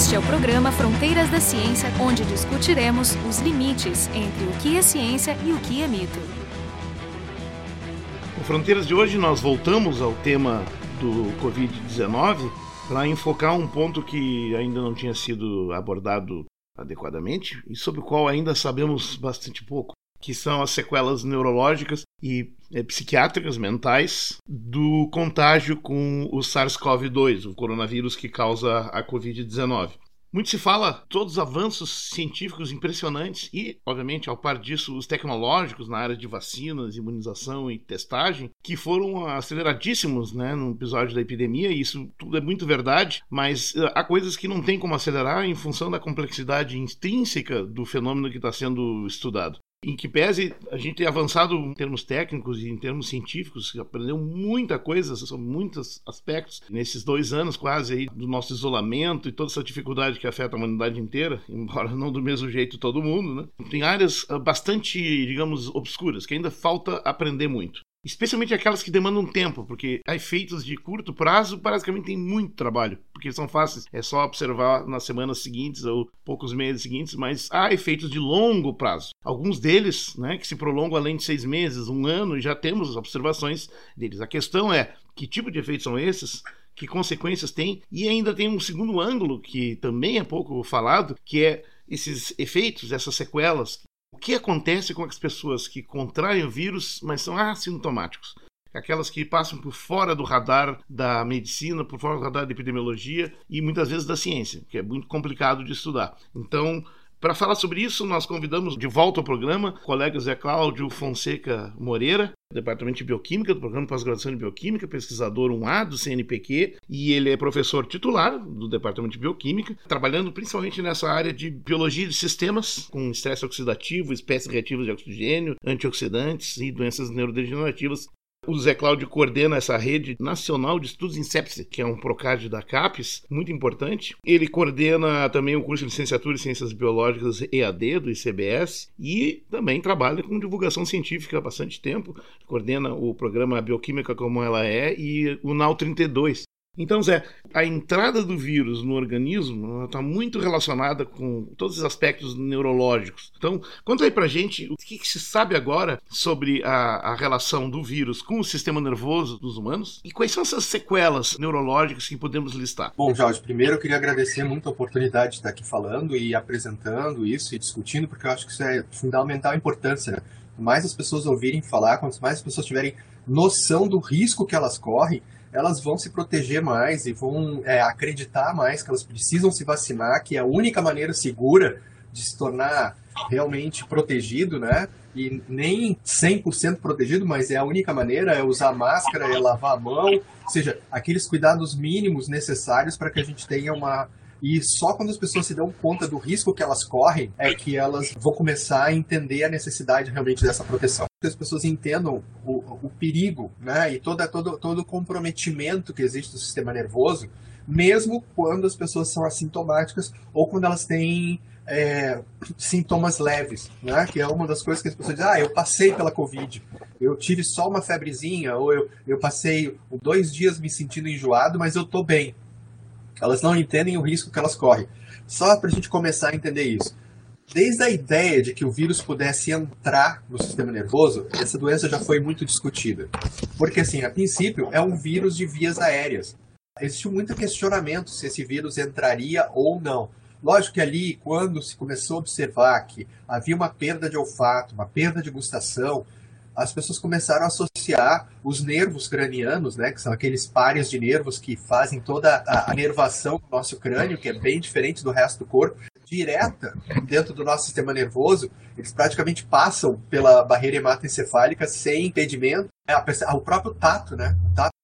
Este é o programa Fronteiras da Ciência, onde discutiremos os limites entre o que é ciência e o que é mito. No Fronteiras de hoje, nós voltamos ao tema do Covid-19 para enfocar um ponto que ainda não tinha sido abordado adequadamente e sobre o qual ainda sabemos bastante pouco, que são as sequelas neurológicas e é, psiquiátricas mentais do contágio com o SARS-CoV-2, o coronavírus que causa a Covid-19. Muito se fala todos os avanços científicos impressionantes e, obviamente, ao par disso, os tecnológicos na área de vacinas, imunização e testagem, que foram aceleradíssimos né, no episódio da epidemia, e isso tudo é muito verdade, mas uh, há coisas que não tem como acelerar em função da complexidade intrínseca do fenômeno que está sendo estudado. Em que pese a gente ter avançado em termos técnicos e em termos científicos, aprendeu muita coisa sobre muitos aspectos nesses dois anos quase aí do nosso isolamento e toda essa dificuldade que afeta a humanidade inteira, embora não do mesmo jeito todo mundo, né? Tem áreas ah, bastante, digamos, obscuras que ainda falta aprender muito. Especialmente aquelas que demandam tempo, porque efeitos de curto prazo basicamente tem muito trabalho, porque são fáceis, é só observar nas semanas seguintes ou poucos meses seguintes, mas há efeitos de longo prazo. Alguns deles, né, que se prolongam além de seis meses, um ano, e já temos observações deles. A questão é que tipo de efeitos são esses? Que consequências tem? E ainda tem um segundo ângulo que também é pouco falado, que é esses efeitos, essas sequelas o que acontece com as pessoas que contraem o vírus, mas são assintomáticos? Aquelas que passam por fora do radar da medicina, por fora do radar da epidemiologia e muitas vezes da ciência, que é muito complicado de estudar. Então, para falar sobre isso, nós convidamos de volta ao programa o colega Zé Cláudio Fonseca Moreira, Departamento de Bioquímica, do Programa de Pós-Graduação de Bioquímica, pesquisador 1A do CNPq, e ele é professor titular do Departamento de Bioquímica, trabalhando principalmente nessa área de biologia de sistemas, com estresse oxidativo, espécies reativas de oxigênio, antioxidantes e doenças neurodegenerativas. O Zé Cláudio coordena essa rede nacional de estudos em sepsis, que é um procad da CAPES, muito importante. Ele coordena também o curso de licenciatura em Ciências Biológicas EAD do ICBS e também trabalha com divulgação científica há bastante tempo. Coordena o programa Bioquímica como ela é e o NAU 32, então, Zé, a entrada do vírus no organismo está muito relacionada com todos os aspectos neurológicos. Então, conta aí pra gente o que, que se sabe agora sobre a, a, relação do vírus com o sistema nervoso dos humanos e quais são essas sequelas neurológicas que podemos listar. Bom, Jorge, primeiro eu queria agradecer muito a oportunidade de estar aqui falando e apresentando isso e discutindo, porque eu acho que isso é fundamental importância. Né? Mais as pessoas ouvirem falar, quanto mais as pessoas tiverem noção do risco que elas correm, elas vão se proteger mais e vão é, acreditar mais que elas precisam se vacinar, que é a única maneira segura de se tornar realmente protegido, né? E nem 100% protegido, mas é a única maneira, é usar máscara, é lavar a mão, ou seja, aqueles cuidados mínimos necessários para que a gente tenha uma e só quando as pessoas se dão conta do risco que elas correm é que elas vão começar a entender a necessidade realmente dessa proteção. Que as pessoas entendam o, o perigo né, e toda, todo, todo o comprometimento que existe do sistema nervoso, mesmo quando as pessoas são assintomáticas ou quando elas têm é, sintomas leves, né? Que é uma das coisas que as pessoas dizem, ah, eu passei pela Covid, eu tive só uma febrezinha, ou eu, eu passei dois dias me sentindo enjoado, mas eu tô bem. Elas não entendem o risco que elas correm. Só para a gente começar a entender isso. Desde a ideia de que o vírus pudesse entrar no sistema nervoso, essa doença já foi muito discutida. Porque, assim, a princípio, é um vírus de vias aéreas. Existiu muito questionamento se esse vírus entraria ou não. Lógico que ali, quando se começou a observar que havia uma perda de olfato, uma perda de gustação, as pessoas começaram a associar os nervos cranianos, né, que são aqueles pares de nervos que fazem toda a, nervação do nosso crânio, que é bem diferente do resto do corpo, direta dentro do nosso sistema nervoso, eles praticamente passam pela barreira hematoencefálica sem impedimento. O próprio tato, né, o tato,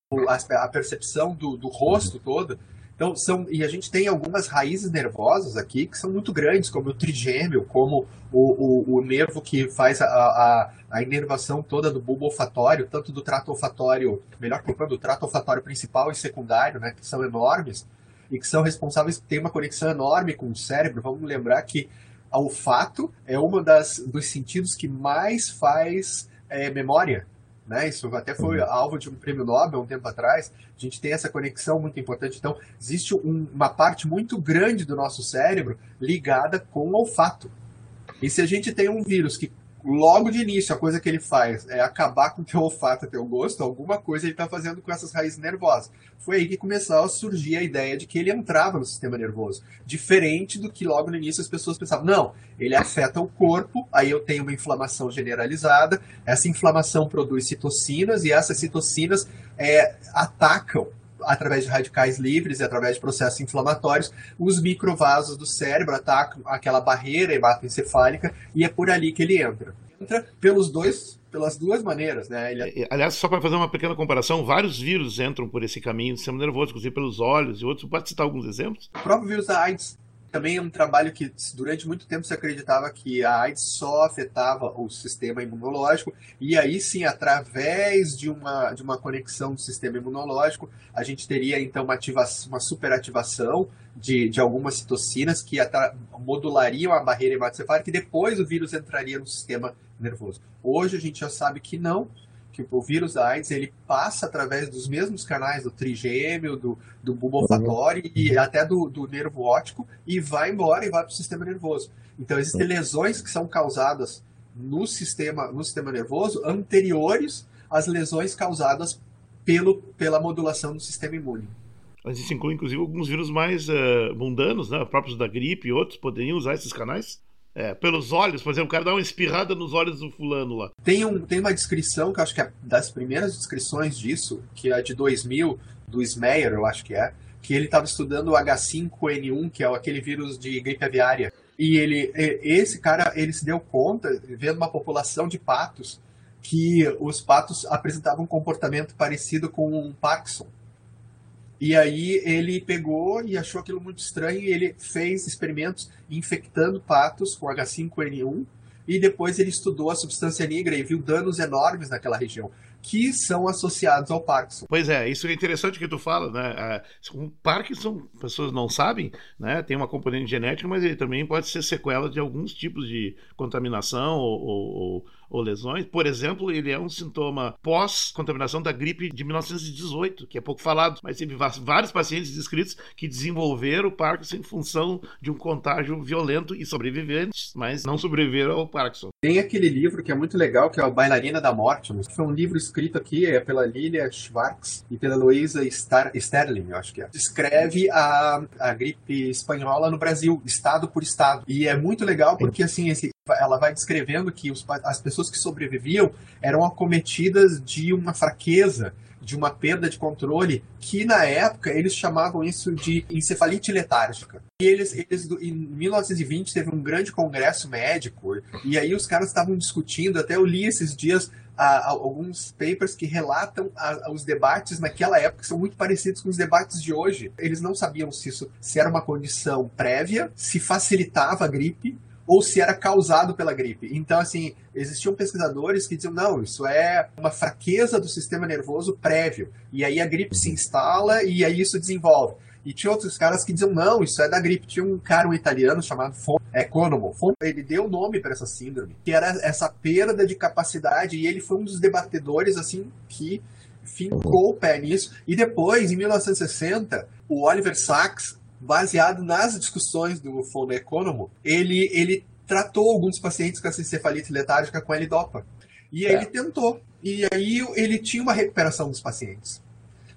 a percepção do, do rosto todo, então, são, e a gente tem algumas raízes nervosas aqui que são muito grandes, como o trigêmeo, como o, o, o nervo que faz a, a, a, inervação toda do bulbo olfatório, tanto do trato olfatório, melhor colocando, do trato olfatório principal e secundário, né, que são enormes, e que são responsáveis, tem uma conexão enorme com o cérebro. Vamos lembrar que o olfato é um dos sentidos que mais faz é, memória né? Isso até foi uhum. alvo de um prêmio Nobel um tempo atrás. A gente tem essa conexão muito importante. Então, existe um, uma parte muito grande do nosso cérebro ligada com o olfato. E se a gente tem um vírus que logo de início, a coisa que ele faz é acabar com teu olfato, teu gosto, alguma coisa ele está fazendo com essas raízes nervosas. Foi aí que começou a surgir a ideia de que ele entrava no sistema nervoso. Diferente do que logo no início as pessoas pensavam. Não, ele afeta o corpo, aí eu tenho uma inflamação generalizada, essa inflamação produz citocinas e essas citocinas é, atacam através de radicais livres e através de processos inflamatórios, os microvasos do cérebro atacam aquela barreira hematoencefálica e é por ali que ele entra. Entra pelos dois pelas duas maneiras, né? Ele... É, aliás, só para fazer uma pequena comparação, vários vírus entram por esse caminho do sistema nervoso, inclusive pelos olhos e outros. Pode citar alguns exemplos? O próprio vírus da AIDS também é um trabalho que durante muito tempo se acreditava que a AIDS só afetava o sistema imunológico e aí sim através de uma, de uma conexão do sistema imunológico a gente teria então uma, ativação, uma superativação de, de algumas citocinas que modulariam a barreira hematocefálica e depois o vírus entraria no sistema nervoso. Hoje a gente já sabe que não, que o vírus da AIDS ele passa através dos mesmos canais do trigêmeo, do, do bulbo olfatório uhum. e até do, do nervo óptico e vai embora e vai para o sistema nervoso. Então existem lesões que são causadas no sistema, no sistema nervoso anteriores às lesões causadas pelo, pela modulação do sistema imune. Mas isso inclui, inclusive, alguns vírus mais uh, mundanos, né? próprios da gripe e outros, poderiam usar esses canais? É, pelos olhos, por exemplo, o cara dá uma espirrada nos olhos do fulano lá. Tem, um, tem uma descrição que eu acho que é das primeiras descrições disso, que é de 2000, do Smeyer, eu acho que é, que ele estava estudando o H5N1, que é aquele vírus de gripe aviária. E ele, esse cara, ele se deu conta, vendo uma população de patos, que os patos apresentavam um comportamento parecido com um Parkinson. E aí ele pegou e achou aquilo muito estranho e ele fez experimentos infectando patos com H5N1 e depois ele estudou a substância negra e viu danos enormes naquela região que são associados ao Parkinson. Pois é, isso é interessante que tu fala, né? O Parkinson, pessoas não sabem, né? Tem uma componente genética, mas ele também pode ser sequela de alguns tipos de contaminação ou, ou, ou lesões. Por exemplo, ele é um sintoma pós-contaminação da gripe de 1918, que é pouco falado, mas teve vários pacientes descritos que desenvolveram o Parkinson em função de um contágio violento e sobreviventes, mas não sobreviveram ao Parkinson. Tem aquele livro que é muito legal, que é o Bailarina da Morte. Foi um livro escrito aqui é pela Lilia Schwartz e pela Luísa Sterling, eu acho que é. Descreve a, a gripe espanhola no Brasil, estado por estado. E é muito legal porque, assim, esse, ela vai descrevendo que os, as pessoas que sobreviviam eram acometidas de uma fraqueza, de uma perda de controle, que na época eles chamavam isso de encefalite letárgica. E eles, eles em 1920 teve um grande congresso médico, e aí os caras estavam discutindo, até eu li esses dias a, a, alguns papers que relatam a, os debates naquela época, que são muito parecidos com os debates de hoje. Eles não sabiam se isso se era uma condição prévia, se facilitava a gripe, ou se era causado pela gripe. Então, assim, existiam pesquisadores que diziam, não, isso é uma fraqueza do sistema nervoso prévio. E aí a gripe se instala e aí isso desenvolve. E tinha outros caras que diziam, não, isso é da gripe. Tinha um cara, um italiano, chamado Fon Economo. Ele deu nome para essa síndrome, que era essa perda de capacidade, e ele foi um dos debatedores, assim, que fincou o pé nisso. E depois, em 1960, o Oliver Sacks baseado nas discussões do Fundo Economo, ele, ele tratou alguns pacientes com essa encefalite letárgica com L-Dopa. E aí é. ele tentou. E aí ele tinha uma recuperação dos pacientes.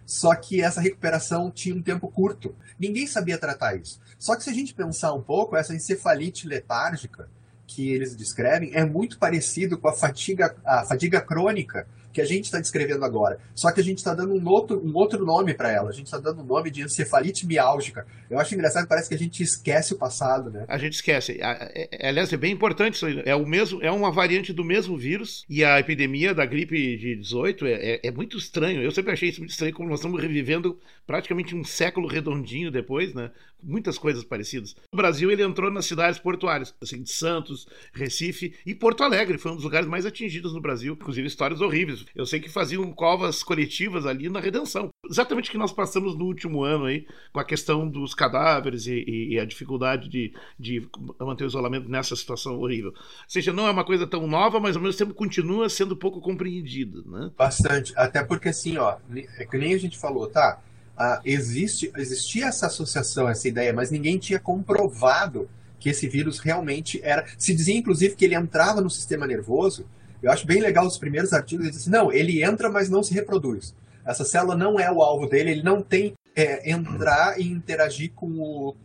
Só que essa recuperação tinha um tempo curto. Ninguém sabia tratar isso. Só que se a gente pensar um pouco, essa encefalite letárgica que eles descrevem é muito parecido com a fadiga, a fadiga crônica que a gente está descrevendo agora. Só que a gente está dando um outro, um outro nome para ela. A gente está dando o um nome de encefalite miálgica. Eu acho engraçado parece que a gente esquece o passado, né? A gente esquece. É, é, aliás, é bem importante isso. É, o mesmo, é uma variante do mesmo vírus e a epidemia da gripe de 18 é, é, é muito estranho. Eu sempre achei isso muito estranho, como nós estamos revivendo praticamente um século redondinho depois, né? Muitas coisas parecidas. O Brasil ele entrou nas cidades portuárias, assim, de Santos, Recife e Porto Alegre. Foi um dos lugares mais atingidos no Brasil, inclusive histórias horríveis. Eu sei que faziam covas coletivas ali na redenção. Exatamente o que nós passamos no último ano aí, com a questão dos cadáveres e, e, e a dificuldade de, de manter o isolamento nessa situação horrível. Ou seja, não é uma coisa tão nova, mas ao mesmo tempo continua sendo pouco compreendida, né? Bastante. Até porque assim, ó, é que nem a gente falou, tá? Ah, existe, existia essa associação, essa ideia, mas ninguém tinha comprovado que esse vírus realmente era. Se dizia, inclusive, que ele entrava no sistema nervoso. Eu acho bem legal os primeiros artigos. Ele disse: não, ele entra, mas não se reproduz. Essa célula não é o alvo dele, ele não tem é, entrar e interagir com, o,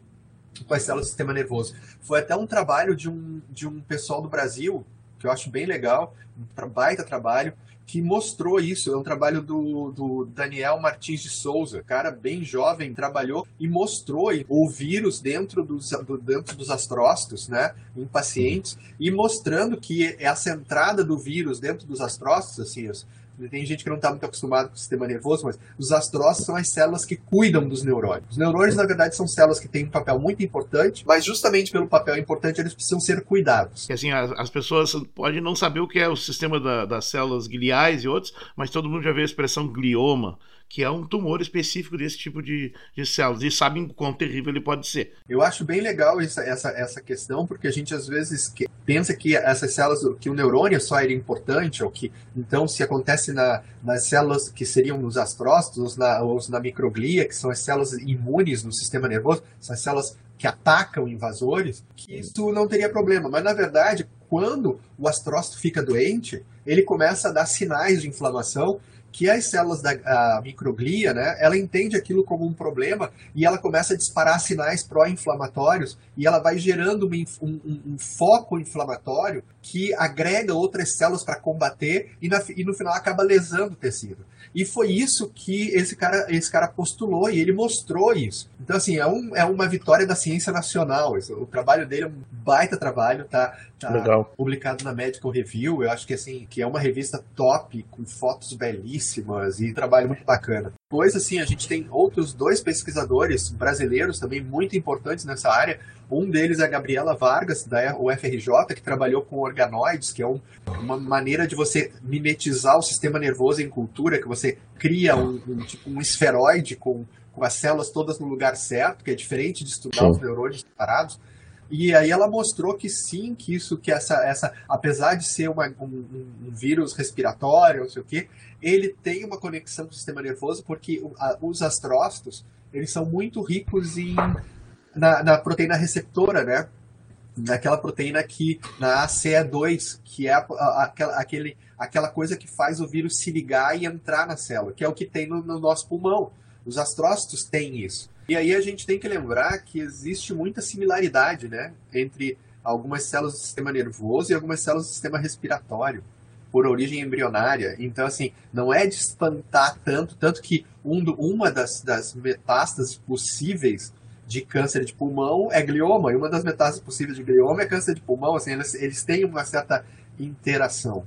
com as células do sistema nervoso. Foi até um trabalho de um, de um pessoal do Brasil, que eu acho bem legal, um baita trabalho, que mostrou isso. É um trabalho do, do Daniel Martins de Souza, cara bem jovem, trabalhou e mostrou o vírus dentro dos, do, dentro dos astrócitos, né, em pacientes, e mostrando que essa entrada do vírus dentro dos astrócitos, assim, tem gente que não está muito acostumado com o sistema nervoso, mas os astrócitos são as células que cuidam dos neurônios. Os neurônios, na verdade, são células que têm um papel muito importante, mas justamente pelo papel importante, eles precisam ser cuidados. Assim, as, as pessoas podem não saber o que é o sistema da, das células gliais e outros, mas todo mundo já vê a expressão glioma que é um tumor específico desse tipo de, de células, e sabem quão terrível ele pode ser. Eu acho bem legal essa, essa, essa questão, porque a gente às vezes que, pensa que essas células, que o neurônio só era importante, ou que então se acontece na, nas células que seriam nos astrócitos, na, ou na microglia, que são as células imunes no sistema nervoso, são as células que atacam invasores, que isso não teria problema. Mas, na verdade, quando o astrócito fica doente, ele começa a dar sinais de inflamação que as células da microglia, né, ela entende aquilo como um problema e ela começa a disparar sinais pró-inflamatórios e ela vai gerando um, um, um, foco inflamatório que agrega outras células para combater e, na, e, no final acaba lesando o tecido. E foi isso que esse cara, esse cara postulou e ele mostrou isso. Então, assim, é, um, é uma vitória da ciência nacional. Isso, o trabalho dele é um baita trabalho, tá, tá publicado na Medical Review. Eu acho que, assim, que é uma revista top, com fotos belíssimas e trabalho muito bacana. Depois, assim, a gente tem outros dois pesquisadores brasileiros também muito importantes nessa área. Um deles é a Gabriela Vargas, da UFRJ, que trabalhou com organoides, que é um, uma maneira de você mimetizar o sistema nervoso em cultura, que você cria um, um tipo um esferoide com, com as células todas no lugar certo, que é diferente de estudar sim. os neurônios separados. E aí ela mostrou que sim, que isso, que essa, essa apesar de ser uma, um, um, vírus respiratório, não sei o quê, ele tem uma conexão com o sistema nervoso, porque a, os astrócitos, eles são muito ricos em, na, na proteína receptora, né? Naquela proteína que, na ACE2, que é a, a, aquele, aquela coisa que faz o vírus se ligar e entrar na célula, que é o que tem no, no nosso pulmão. Os astrócitos têm isso. E aí a gente tem que lembrar que existe muita similaridade, né, entre algumas células do sistema nervoso e algumas células do sistema respiratório, por origem embrionária. Então, assim, não é de espantar tanto, tanto que um do, uma das, das metástases possíveis de câncer de pulmão é glioma, e uma das metástases possíveis de glioma é câncer de pulmão, assim, eles, eles têm uma certa interação.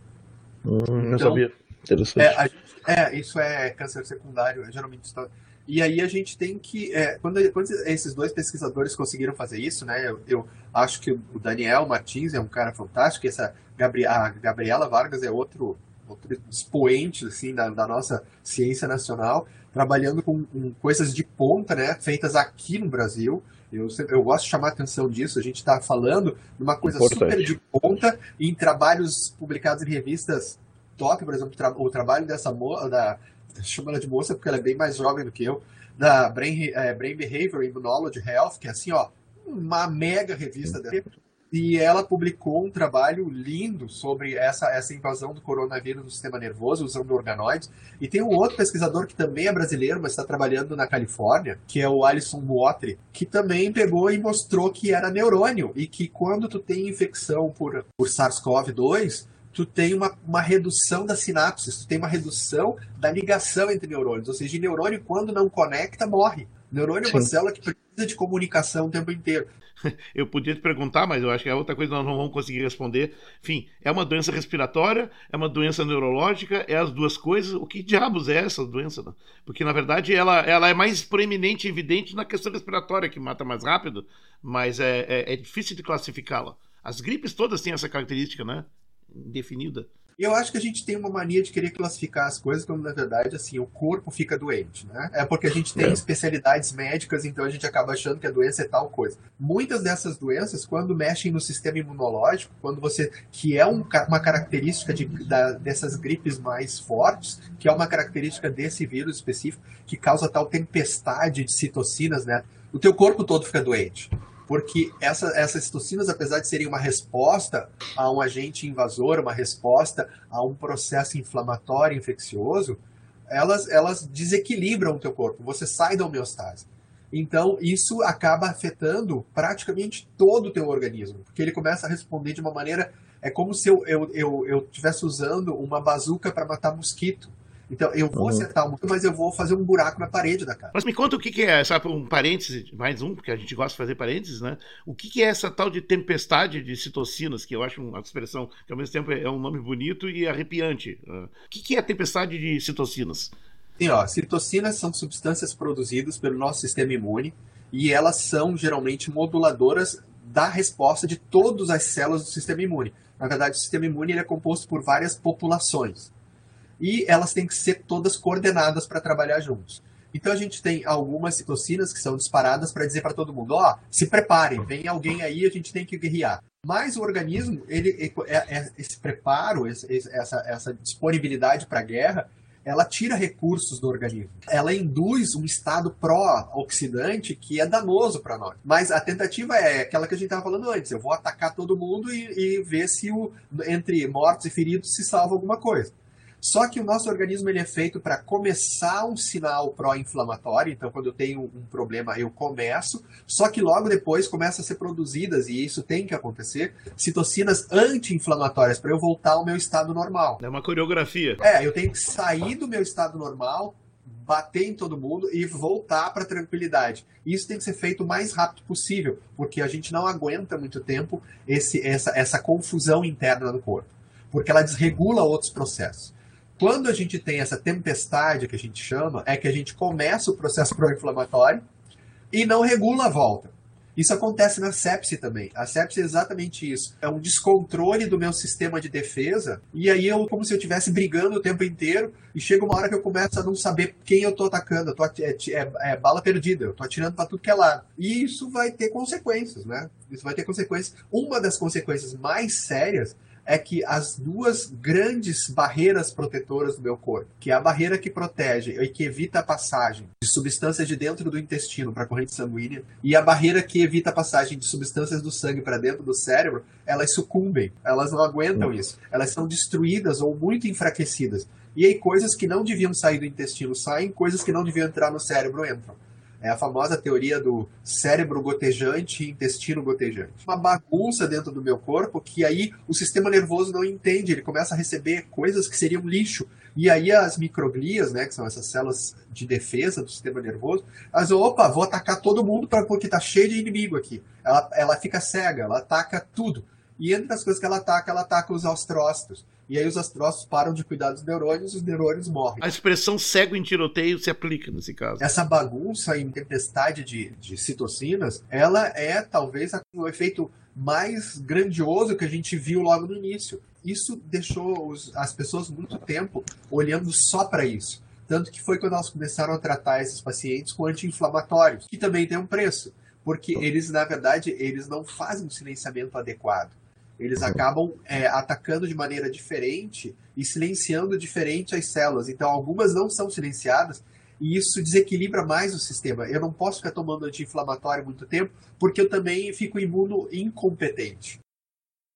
Hum, não então, sabia. Interessante. É, gente, é, isso é câncer secundário, geralmente está e aí a gente tem que. É, quando, quando, esses dois pesquisadores conseguiram fazer isso, né? Eu, eu, acho que o Daniel Martins é um cara fantástico, essa Gabri a Gabriela Vargas é outro, outro expoente assim, da, da nossa ciência nacional, trabalhando com, com, coisas de ponta, né? Feitas aqui no Brasil. Eu, eu gosto de chamar a atenção disso. A gente está falando de uma coisa Importante. super de ponta em trabalhos publicados em revistas top, por exemplo, o trabalho dessa da chamo ela de moça porque ela é bem mais jovem do que eu, da Brain, é, Brain Behavior Immunology Health, que é assim, ó, uma mega revista dela. E ela publicou um trabalho lindo sobre essa, essa invasão do coronavírus no sistema nervoso, usando organoides. E tem um outro pesquisador que também é brasileiro, mas está trabalhando na Califórnia, que é o Alison Watry, que também pegou e mostrou que era neurônio. E que quando tu tem infecção por, por SARS-CoV-2, tu tem uma, uma redução das sinapses, tu tem uma redução da ligação entre neurônios. Ou seja, neurônio, quando não conecta, morre. Neurônio Sim. é uma célula que de comunicação o tempo inteiro. Eu podia te perguntar, mas eu acho que é outra coisa que nós não vamos conseguir responder. Enfim, é uma doença respiratória, é uma doença neurológica, é as duas coisas. O que diabos é essa doença? Né? Porque, na verdade, ela, ela é mais proeminente e evidente na questão respiratória, que mata mais rápido, mas é, é, é difícil de classificá-la. As gripes todas têm essa característica, né? definida. Eu acho que a gente tem uma mania de querer classificar as coisas quando, na verdade, assim, o corpo fica doente, né? É porque a gente tem é. especialidades médicas, então a gente acaba achando que a doença é tal coisa. Muitas dessas doenças, quando mexem no sistema imunológico, quando você. que é um, uma característica de, da, dessas gripes mais fortes, que é uma característica desse vírus específico, que causa tal tempestade de citocinas, né? O teu corpo todo fica doente porque essa, essas citocinas, apesar de serem uma resposta a um agente invasor, uma resposta a um processo inflamatório infeccioso, elas, elas desequilibram o teu corpo, você sai da homeostase. Então, isso acaba afetando praticamente todo o teu organismo, porque ele começa a responder de uma maneira. É como se eu estivesse eu, eu, eu usando uma bazuca para matar mosquito. Então, eu vou uhum. acertar o mas eu vou fazer um buraco na parede da casa. Mas me conta o que, que é, sabe, um parêntese, mais um, porque a gente gosta de fazer parênteses, né? O que, que é essa tal de tempestade de citocinas, que eu acho uma expressão que ao mesmo tempo é um nome bonito e arrepiante. Né? O que, que é a tempestade de citocinas? Sim, ó, citocinas são substâncias produzidas pelo nosso sistema imune e elas são geralmente moduladoras da resposta de todas as células do sistema imune. Na verdade, o sistema imune é composto por várias populações e elas têm que ser todas coordenadas para trabalhar juntos. Então a gente tem algumas citocinas que são disparadas para dizer para todo mundo, ó, oh, se preparem, vem alguém aí, a gente tem que guerrear. Mas o organismo, ele, é, é, esse preparo, essa, essa disponibilidade para a guerra, ela tira recursos do organismo. Ela induz um estado pró-oxidante que é danoso para nós. Mas a tentativa é aquela que a gente estava falando antes. Eu vou atacar todo mundo e, e ver se o, entre mortos e feridos se salva alguma coisa. Só que o nosso organismo ele é feito para começar um sinal pró-inflamatório, então quando eu tenho um problema eu começo, só que logo depois começa a ser produzidas, e isso tem que acontecer, citocinas anti-inflamatórias para eu voltar ao meu estado normal. É uma coreografia. É, eu tenho que sair do meu estado normal, bater em todo mundo e voltar para a tranquilidade. Isso tem que ser feito o mais rápido possível, porque a gente não aguenta muito tempo esse, essa, essa confusão interna do corpo, porque ela desregula outros processos. Quando a gente tem essa tempestade que a gente chama, é que a gente começa o processo pró-inflamatório e não regula a volta. Isso acontece na sepse também. A sepse é exatamente isso. É um descontrole do meu sistema de defesa. E aí eu, como se eu estivesse brigando o tempo inteiro, e chega uma hora que eu começo a não saber quem eu tô atacando. Eu tô, é, é, é bala perdida. Eu tô atirando para tudo que é lado. E isso vai ter consequências, né? Isso vai ter consequências. Uma das consequências mais sérias é que as duas grandes barreiras protetoras do meu corpo, que é a barreira que protege e que evita a passagem de substâncias de dentro do intestino para a corrente sanguínea, e a barreira que evita a passagem de substâncias do sangue para dentro do cérebro, elas sucumbem, elas não aguentam isso, elas são destruídas ou muito enfraquecidas. E aí coisas que não deviam sair do intestino saem, coisas que não deviam entrar no cérebro entram. É a famosa teoria do cérebro gotejante e intestino gotejante. Uma bagunça dentro do meu corpo que aí o sistema nervoso não entende, ele começa a receber coisas que seriam lixo. E aí as microglias, né, que são essas células de defesa do sistema nervoso, elas opa, vou atacar todo mundo pra, porque tá cheio de inimigo aqui. Ela, ela fica cega, ela ataca tudo. E entre as coisas que ela ataca, ela ataca os astrócitos. E aí os astrócitos param de cuidar dos neurônios e os neurônios morrem. A expressão cego em tiroteio se aplica nesse caso. Essa bagunça em tempestade de, de citocinas, ela é talvez o efeito mais grandioso que a gente viu logo no início. Isso deixou os, as pessoas muito tempo olhando só para isso. Tanto que foi quando elas começaram a tratar esses pacientes com anti-inflamatórios, que também tem um preço, porque eles, na verdade, eles não fazem um silenciamento adequado. Eles acabam é, atacando de maneira diferente e silenciando diferente as células. Então, algumas não são silenciadas e isso desequilibra mais o sistema. Eu não posso ficar tomando anti-inflamatório muito tempo porque eu também fico imuno incompetente.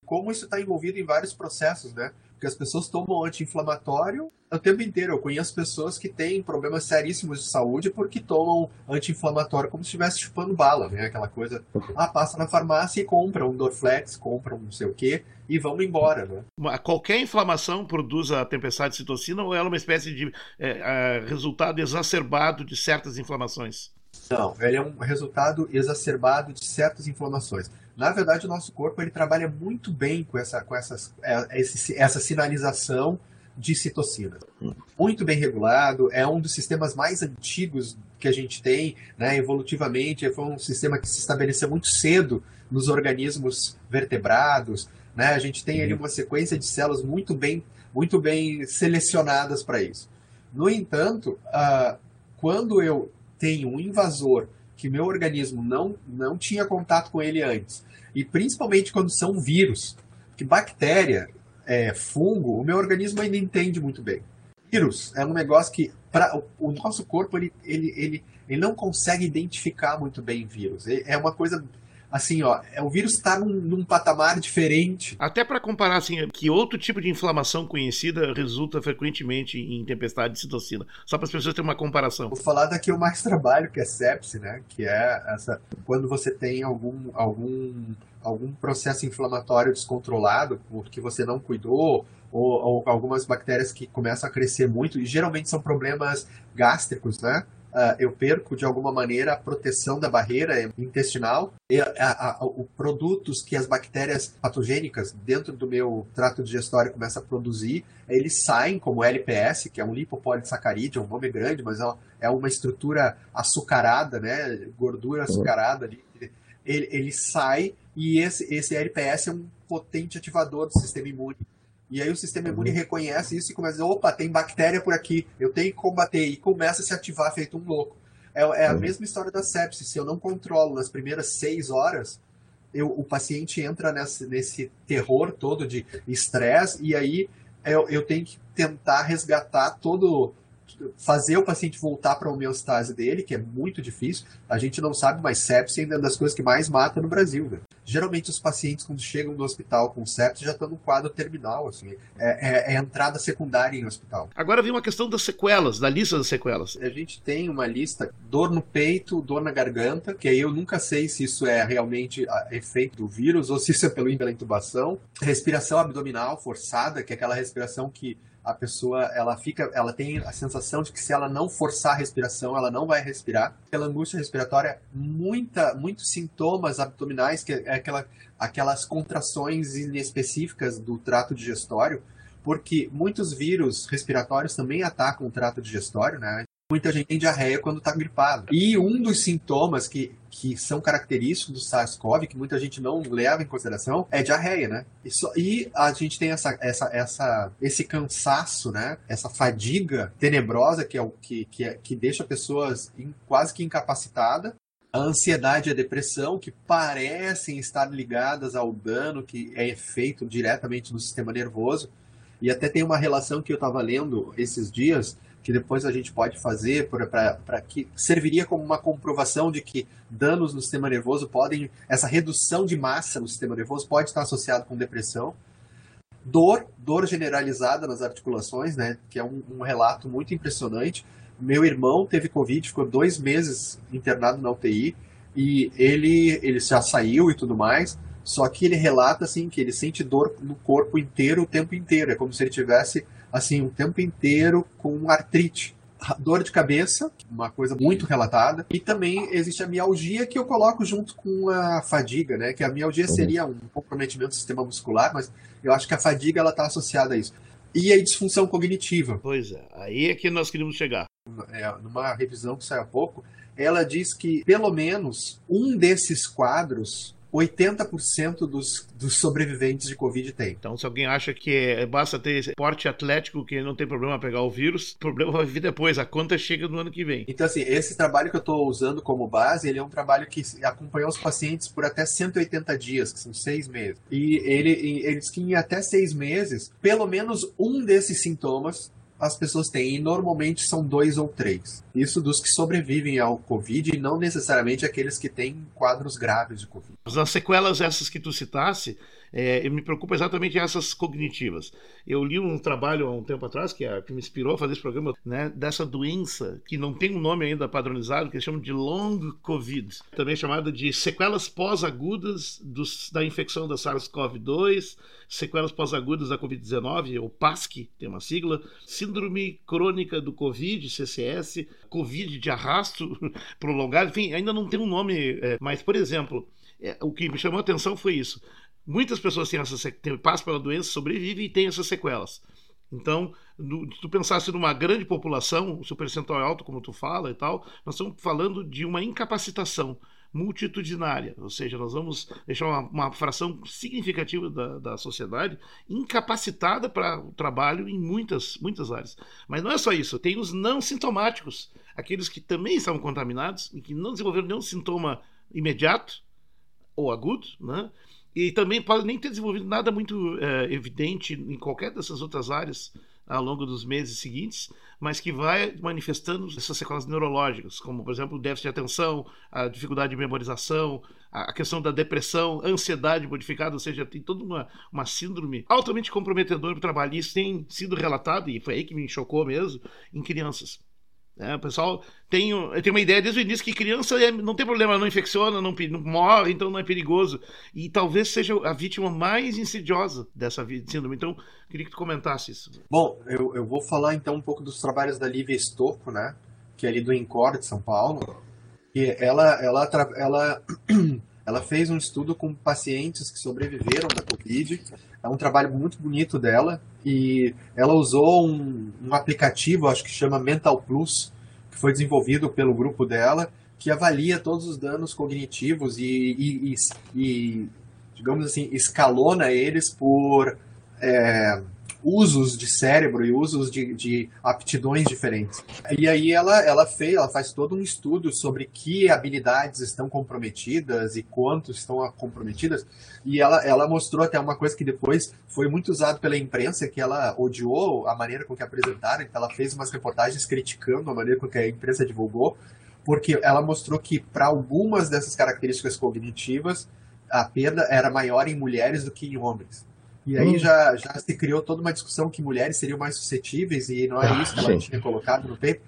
Como isso está envolvido em vários processos, né? Porque as pessoas tomam anti-inflamatório o tempo inteiro. Eu conheço pessoas que têm problemas seríssimos de saúde porque tomam anti-inflamatório como se estivesse chupando bala, né? Aquela coisa, ah, passa na farmácia e compra um Dorflex, compra um não sei o quê e vamos embora, né? Qualquer inflamação produz a tempestade de citocina ou ela é uma espécie de é, é, resultado exacerbado de certas inflamações? Não, ele é um resultado exacerbado de certas inflamações. Na verdade, o nosso corpo ele trabalha muito bem com essa, com essas, é, essa sinalização de citocina. Muito bem regulado, é um dos sistemas mais antigos que a gente tem, né, evolutivamente, foi um sistema que se estabeleceu muito cedo nos organismos vertebrados, né, a gente tem ali uma sequência de células muito bem muito bem selecionadas para isso. No entanto, uh, quando eu tenho um invasor que meu organismo não, não tinha contato com ele antes, e principalmente quando são vírus, que bactéria, é, fungo, o meu organismo ainda entende muito bem. Vírus é um negócio que pra, o, nosso corpo ele, ele, ele, ele não consegue identificar muito bem vírus. É uma coisa assim, ó, é, o vírus está num, num, patamar diferente. Até para comparar, assim, que outro tipo de inflamação conhecida resulta frequentemente em tempestade de citocina. Só para as pessoas terem uma comparação. Vou falar daqui o mais trabalho, que é sepse, né? Que é essa quando você tem algum algum algum processo inflamatório descontrolado porque você não cuidou ou, ou algumas bactérias que começam a crescer muito e geralmente são problemas gástricos, né? Uh, eu perco de alguma maneira a proteção da barreira intestinal e a, a, a, os produtos que as bactérias patogênicas dentro do meu trato digestório começam a produzir, eles saem como LPS, que é um lipopolissacarídeo, é um nome grande, mas é, é uma estrutura açucarada, né, gordura açucarada ali. Ele, ele sai e esse, esse LPS é um potente ativador do sistema imune. E aí o sistema imune uhum. reconhece isso e começa a dizer, opa, tem bactéria por aqui, eu tenho que combater. E começa a se ativar feito um louco. É, é a uhum. mesma história da sepsis. Se eu não controlo nas primeiras seis horas, eu, o paciente entra nesse, nesse terror todo de estresse e aí eu, eu tenho que tentar resgatar todo fazer o paciente voltar para a homeostase dele, que é muito difícil. A gente não sabe, mas sepsis é uma das coisas que mais mata no Brasil. Né? Geralmente os pacientes, quando chegam no hospital com sepsis, já estão no quadro terminal. Assim, é, é, é entrada secundária em hospital. Agora vem uma questão das sequelas, da lista das sequelas. A gente tem uma lista, dor no peito, dor na garganta, que aí eu nunca sei se isso é realmente efeito do vírus ou se isso é pelo, pela intubação. Respiração abdominal forçada, que é aquela respiração que a pessoa ela fica, ela tem a sensação de que se ela não forçar a respiração, ela não vai respirar. Pela angústia respiratória, muita, muitos sintomas abdominais, que é aquela, aquelas contrações inespecíficas do trato digestório, porque muitos vírus respiratórios também atacam o trato digestório, né? muita gente tem diarreia quando está gripado. E um dos sintomas que, que são característicos do SARS-CoV, que muita gente não leva em consideração, é diarreia, né? E, só, e a gente tem essa, essa, essa, esse cansaço, né? Essa fadiga tenebrosa que é o que, que, é, que deixa pessoas quase que incapacitadas a ansiedade e a depressão, que parecem estar ligadas ao dano que é feito diretamente no sistema nervoso. E até tem uma relação que eu estava lendo esses dias que depois a gente pode fazer para que serviria como uma comprovação de que danos no sistema nervoso podem, essa redução de massa no sistema nervoso pode estar associado com depressão. Dor, dor generalizada nas articulações, né, que é um, um relato muito impressionante. Meu irmão teve Covid, ficou dois meses internado na UTI e ele, ele já saiu e tudo mais, só que ele relata assim que ele sente dor no corpo inteiro o tempo inteiro. É como se ele tivesse assim o tempo inteiro com artrite. Dor de cabeça, uma coisa muito relatada, e também existe a mialgia que eu coloco junto com a fadiga, né? Que a mialgia uhum. seria um comprometimento do sistema muscular, mas eu acho que a fadiga ela está associada a isso. E a disfunção cognitiva. Pois é, aí é que nós queríamos chegar. É, numa revisão que saiu há pouco, ela diz que pelo menos um desses quadros 80% dos, dos sobreviventes de Covid tem. Então, se alguém acha que é, basta ter porte atlético que não tem problema pegar o vírus, o problema vai vir depois, a conta chega no ano que vem. Então, assim, esse trabalho que eu estou usando como base, ele é um trabalho que acompanhou os pacientes por até 180 dias, que são seis meses. E ele, ele diz que em até seis meses, pelo menos um desses sintomas as pessoas têm, e normalmente são dois ou três. Isso dos que sobrevivem ao Covid e não necessariamente aqueles que têm quadros graves de Covid. As sequelas essas que tu citasse, é, me preocupa exatamente essas cognitivas. Eu li um trabalho há um tempo atrás, que, é, que me inspirou a fazer esse programa, né, dessa doença que não tem um nome ainda padronizado, que eles chamam de long COVID, também chamada de sequelas pós-agudas da infecção da SARS-CoV-2, sequelas pós-agudas da Covid-19, ou PASC, tem uma sigla, síndrome crônica do Covid, CCS, Covid de arrasto prolongado, enfim, ainda não tem um nome, é, mas, por exemplo, é, o que me chamou a atenção foi isso. Muitas pessoas têm essa, têm, passam pela doença, sobrevivem e têm essas sequelas. Então, se tu pensasse numa grande população, o seu percentual é alto, como tu fala e tal, nós estamos falando de uma incapacitação. multitudinária, ou seja, nós vamos deixar uma, uma fração significativa da, da sociedade incapacitada para o trabalho em muitas, muitas áreas. Mas não é só isso, tem os não sintomáticos, aqueles que também estavam contaminados e que não desenvolveram nenhum sintoma imediato ou agudo, né? E também podem nem ter desenvolvido nada muito é, evidente em qualquer dessas outras áreas ao longo dos meses seguintes, mas que vai manifestando essas sequelas neurológicas, como, por exemplo, o déficit de atenção, a dificuldade de memorização, a questão da depressão, ansiedade modificada, ou seja, tem toda uma, uma síndrome altamente comprometedora para o trabalho. Isso tem sido relatado, e foi aí que me chocou mesmo, em crianças. É, o pessoal tem, tem uma ideia desde o início que criança é, não tem problema, não infecciona, não, não, morre, então não é perigoso. E talvez seja a vítima mais insidiosa dessa síndrome. Então, queria que tu comentasse isso. Bom, eu, eu vou falar então um pouco dos trabalhos da Lívia Estocco, né? Que é ali do INCOR de São Paulo. E ela, ela, ela, ela fez um estudo com pacientes que sobreviveram da Covid. É um trabalho muito bonito dela e ela usou um, um aplicativo, acho que chama Mental Plus, que foi desenvolvido pelo grupo dela, que avalia todos os danos cognitivos e, e, e, e digamos assim, escalona eles por é, usos de cérebro e usos de, de, aptidões diferentes. E aí ela, ela fez, ela faz todo um estudo sobre que habilidades estão comprometidas e quanto estão comprometidas. E ela, ela mostrou até uma coisa que depois foi muito usado pela imprensa, que ela odiou a maneira com que apresentaram, então ela fez umas reportagens criticando a maneira com que a imprensa divulgou, porque ela mostrou que para algumas dessas características cognitivas, a perda era maior em mulheres do que em homens. E aí hum. já, já se criou toda uma discussão que mulheres seriam mais suscetíveis e não é ah, isso que ela tinha colocado no paper.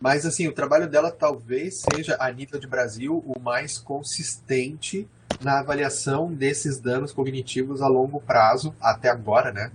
Mas assim, o trabalho dela talvez seja, a nível de Brasil, o mais consistente na avaliação desses danos cognitivos a longo prazo, até agora, né?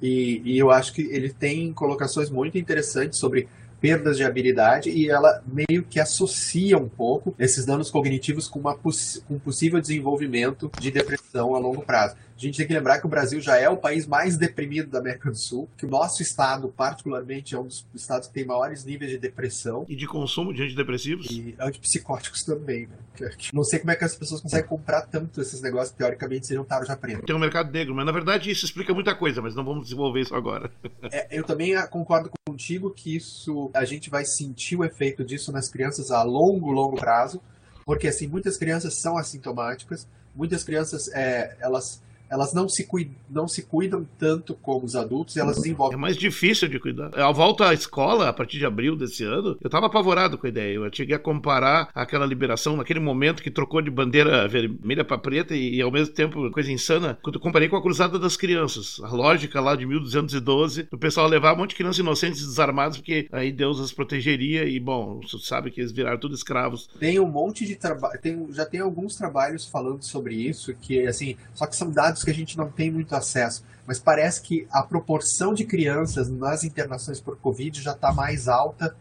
E, e eu acho que ele tem colocações muito interessantes sobre perdas de habilidade e ela meio que associa um pouco esses danos cognitivos com, uma com um possível desenvolvimento de depressão a longo prazo. A gente tem que lembrar que o Brasil já é o país mais deprimido da América do Sul, que o nosso estado, particularmente, é um dos estados que tem maiores níveis de depressão. E de consumo de antidepressivos? E antipsicóticos também, né? Não sei como é que as pessoas conseguem comprar tanto esses negócios que teoricamente seriam tarja preta. Tem um mercado negro, mas na verdade isso explica muita coisa, mas não vamos desenvolver isso agora. É, eu também concordo contigo que isso a gente vai sentir o efeito disso nas crianças a longo, longo prazo, porque assim muitas crianças são assintomáticas, muitas crianças é, elas elas não se, cuidam, não se cuidam tanto como os adultos e elas desenvolvem. É mais difícil de cuidar. A volta à escola, a partir de abril desse ano, eu estava apavorado com a ideia. Eu cheguei a comparar aquela liberação naquele momento que trocou de bandeira vermelha para preta e, e, ao mesmo tempo coisa insana, quando eu comparei com a Cruzada das Crianças. A lógica lá de 1212, o pessoal levar um monte de crianças inocentes desarmadas porque aí Deus as protegeria e, bom, você sabe que eles viraram tudo escravos. Tem um monte de trabalho, já tem alguns trabalhos falando sobre isso, que assim, só que são dados que a gente não tem muito acesso, mas parece que a proporção de crianças nas internações por Covid já está mais alta,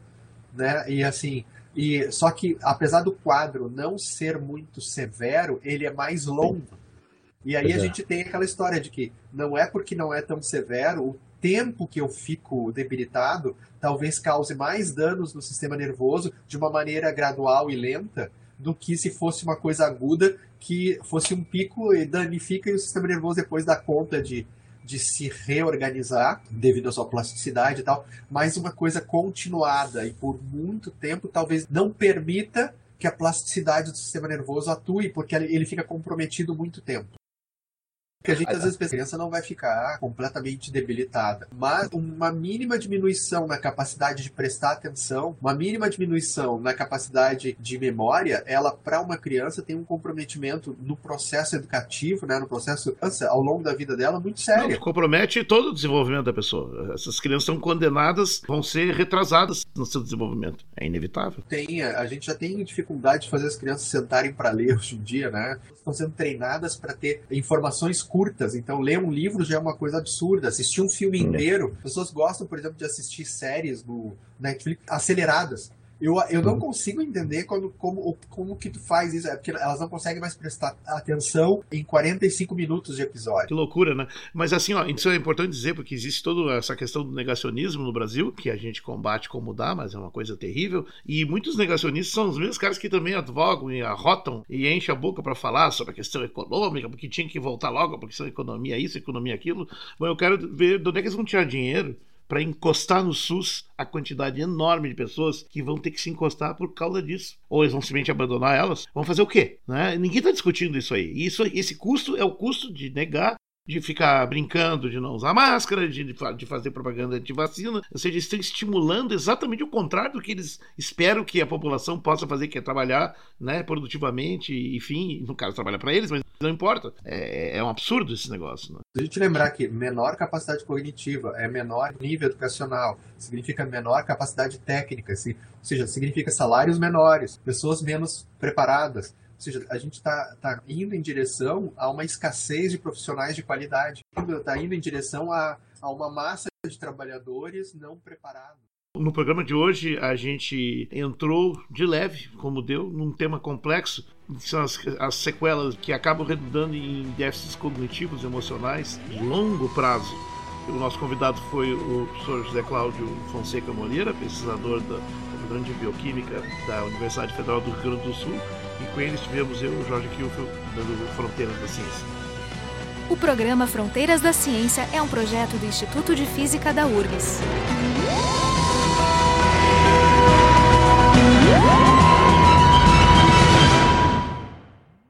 né? E assim, e só que apesar do quadro não ser muito severo, ele é mais longo. E aí a é. gente tem aquela história de que não é porque não é tão severo, o tempo que eu fico debilitado talvez cause mais danos no sistema nervoso de uma maneira gradual e lenta do que se fosse uma coisa aguda que fosse um pico e danifica e o sistema nervoso depois dá conta de, de se reorganizar devido à sua plasticidade e tal, mas uma coisa continuada e por muito tempo talvez não permita que a plasticidade do sistema nervoso atue, porque ele fica comprometido muito tempo que a gente às vezes pensa, a criança não vai ficar completamente debilitada, mas uma mínima diminuição na capacidade de prestar atenção, uma mínima diminuição na capacidade de memória, ela para uma criança tem um comprometimento no processo educativo, né, no processo ao longo da vida dela muito sério. Não, compromete todo o desenvolvimento da pessoa. Essas crianças são condenadas, vão ser retrasadas no seu desenvolvimento. É inevitável. Tem, a gente já tem dificuldade de fazer as crianças sentarem para ler hoje em dia, né? Estão sendo treinadas para ter informações curtas. Então, ler um livro já é uma coisa absurda. Assistir um filme inteiro. Pessoas gostam, por exemplo, de assistir séries no Netflix aceleradas. Eu, eu não consigo entender quando, como, como que tu faz isso. É porque elas não conseguem mais prestar atenção em 45 minutos de episódio. Que loucura, né? Mas assim, ó, isso é importante dizer, porque existe toda essa questão do negacionismo no Brasil, que a gente combate como dá, mas é uma coisa terrível. E muitos negacionistas são os mesmos caras que também advogam e arrotam e enchem a boca para falar sobre a questão econômica, porque tinha que voltar logo, porque são economia isso, economia aquilo. Bom, eu quero ver de onde é que eles vão tirar dinheiro para encostar no SUS a quantidade enorme de pessoas que vão ter que se encostar por causa disso. Ou eles vão simplesmente abandonar elas. Vão fazer o quê? Né? Ninguém está discutindo isso aí. Isso, esse custo é o custo de negar de ficar brincando de não usar máscara, de, de fazer propaganda de vacina. Ou seja, estão estimulando exatamente o contrário do que eles esperam que a população possa fazer, que é trabalhar né, produtivamente, enfim, no caso, trabalhar para eles, mas não importa. É, é um absurdo esse negócio. Né? A gente lembrar que menor capacidade cognitiva é menor nível educacional, significa menor capacidade técnica, ou seja, significa salários menores, pessoas menos preparadas. Ou seja, a gente está tá indo em direção a uma escassez de profissionais de qualidade. Está indo em direção a, a uma massa de trabalhadores não preparados. No programa de hoje, a gente entrou de leve, como deu, num tema complexo. São as, as sequelas que acabam redundando em déficits cognitivos, emocionais, de longo prazo. O nosso convidado foi o professor José Cláudio Fonseca Moreira, pesquisador da, da grande bioquímica da Universidade Federal do Rio Grande do Sul e com ele estivemos eu, Jorge Kilfield, dando Fronteiras da Ciência. O programa Fronteiras da Ciência é um projeto do Instituto de Física da URGS.